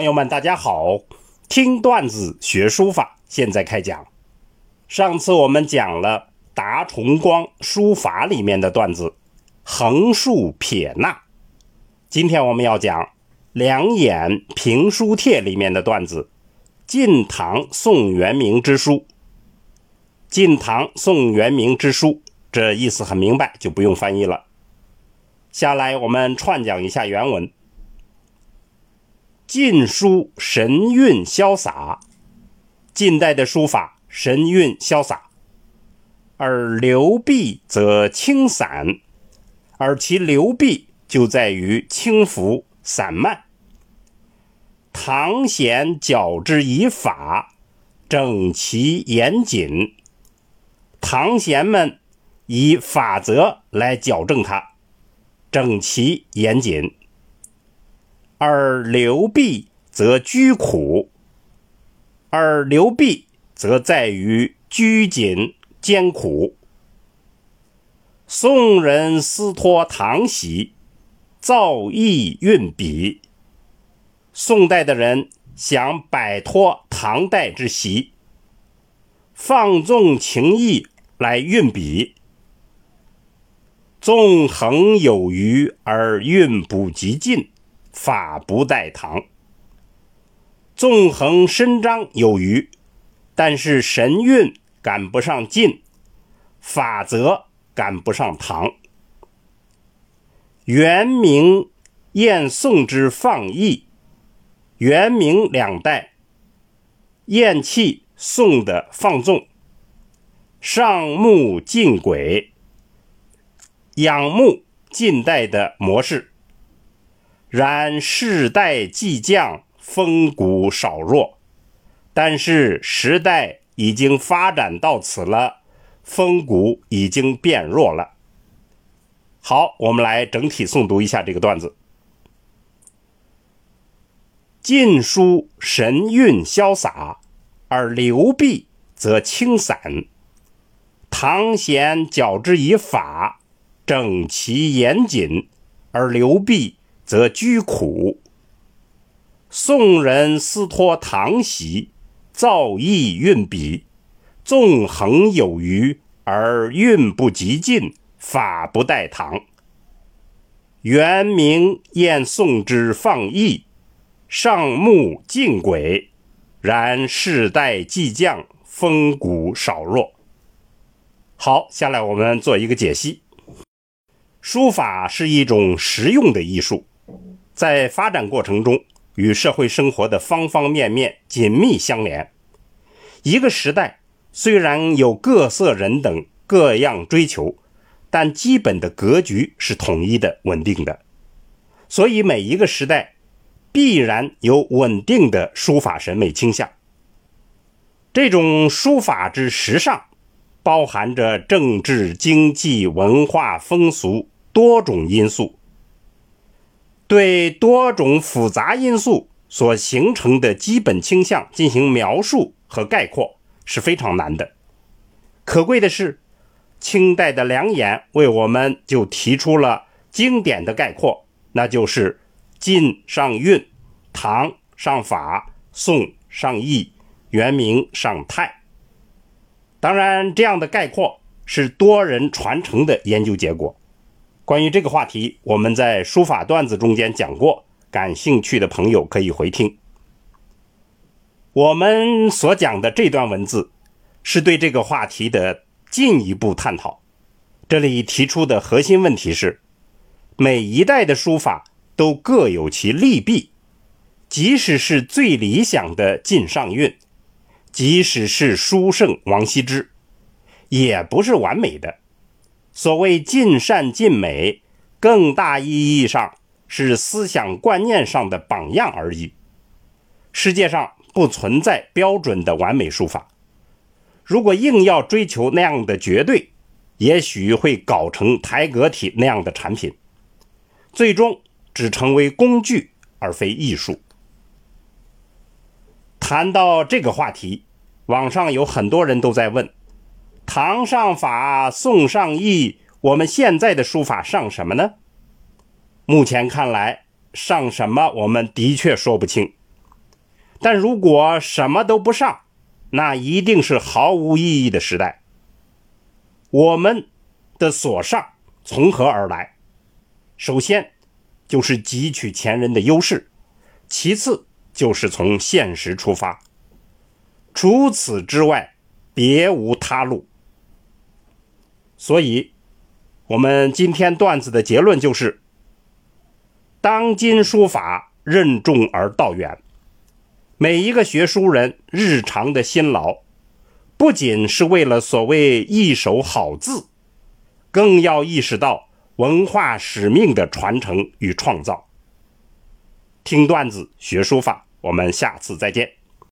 朋友们，大家好！听段子学书法，现在开讲。上次我们讲了达崇光书法里面的段子“横竖撇捺”，今天我们要讲两眼评书帖里面的段子“晋唐宋元明之书”。晋唐宋元明之书，这意思很明白，就不用翻译了。下来我们串讲一下原文。晋书神韵潇洒，近代的书法神韵潇洒，而流弊则轻散，而其流弊就在于轻浮散漫。唐贤矫之以法，整齐严谨。唐贤们以法则来矫正它，整齐严谨。而流弊则居苦，而流弊则在于拘谨艰苦。宋人思托唐习，造诣运笔。宋代的人想摆脱唐代之习，放纵情意来运笔，纵横有余而运不及尽。法不代唐，纵横伸张有余，但是神韵赶不上晋，法则赶不上唐。元明燕宋之放逸，元明两代厌弃宋的放纵，上慕晋轨，仰慕近代的模式。然世代既降，风骨少弱，但是时代已经发展到此了，风骨已经变弱了。好，我们来整体诵读一下这个段子：晋书神韵潇洒，而流弊则轻散；唐贤矫之以法，整齐严谨，而流弊。则居苦。宋人思托唐习，造诣运笔，纵横有余而运不及尽，法不待唐。元明厌宋之放逸，上慕晋轨，然世代既降，风骨少弱。好，下来我们做一个解析。书法是一种实用的艺术。在发展过程中，与社会生活的方方面面紧密相连。一个时代虽然有各色人等各样追求，但基本的格局是统一的、稳定的。所以，每一个时代必然有稳定的书法审美倾向。这种书法之时尚，包含着政治、经济、文化、风俗多种因素。对多种复杂因素所形成的基本倾向进行描述和概括是非常难的。可贵的是，清代的梁衍为我们就提出了经典的概括，那就是晋上韵，唐上法，宋上意，元明上泰。当然，这样的概括是多人传承的研究结果。关于这个话题，我们在书法段子中间讲过，感兴趣的朋友可以回听。我们所讲的这段文字，是对这个话题的进一步探讨。这里提出的核心问题是：每一代的书法都各有其利弊，即使是最理想的晋上韵，即使是书圣王羲之，也不是完美的。所谓尽善尽美，更大意义上是思想观念上的榜样而已。世界上不存在标准的完美书法。如果硬要追求那样的绝对，也许会搞成台阁体那样的产品，最终只成为工具而非艺术。谈到这个话题，网上有很多人都在问。唐上法，宋上意，我们现在的书法上什么呢？目前看来，上什么我们的确说不清。但如果什么都不上，那一定是毫无意义的时代。我们的所上从何而来？首先就是汲取前人的优势，其次就是从现实出发。除此之外，别无他路。所以，我们今天段子的结论就是：当今书法任重而道远。每一个学书人日常的辛劳，不仅是为了所谓一手好字，更要意识到文化使命的传承与创造。听段子学书法，我们下次再见。